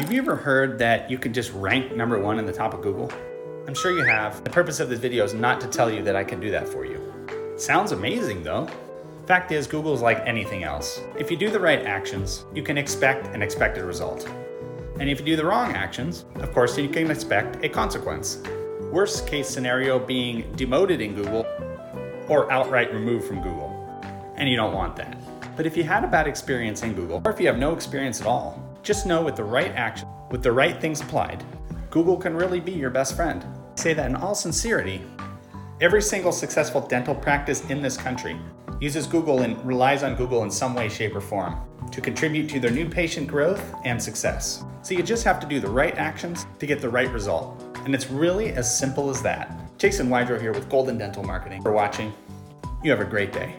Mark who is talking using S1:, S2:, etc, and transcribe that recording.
S1: Have you ever heard that you could just rank number one in the top of Google? I'm sure you have. The purpose of this video is not to tell you that I can do that for you. Sounds amazing though. Fact is, Google is like anything else. If you do the right actions, you can expect an expected result. And if you do the wrong actions, of course, you can expect a consequence. Worst case scenario being demoted in Google or outright removed from Google. And you don't want that. But if you had a bad experience in Google, or if you have no experience at all, just know with the right action, with the right things applied, Google can really be your best friend. I say that in all sincerity. Every single successful dental practice in this country uses Google and relies on Google in some way, shape, or form to contribute to their new patient growth and success. So you just have to do the right actions to get the right result. And it's really as simple as that. Jason Wydro here with Golden Dental Marketing for watching. You have a great day.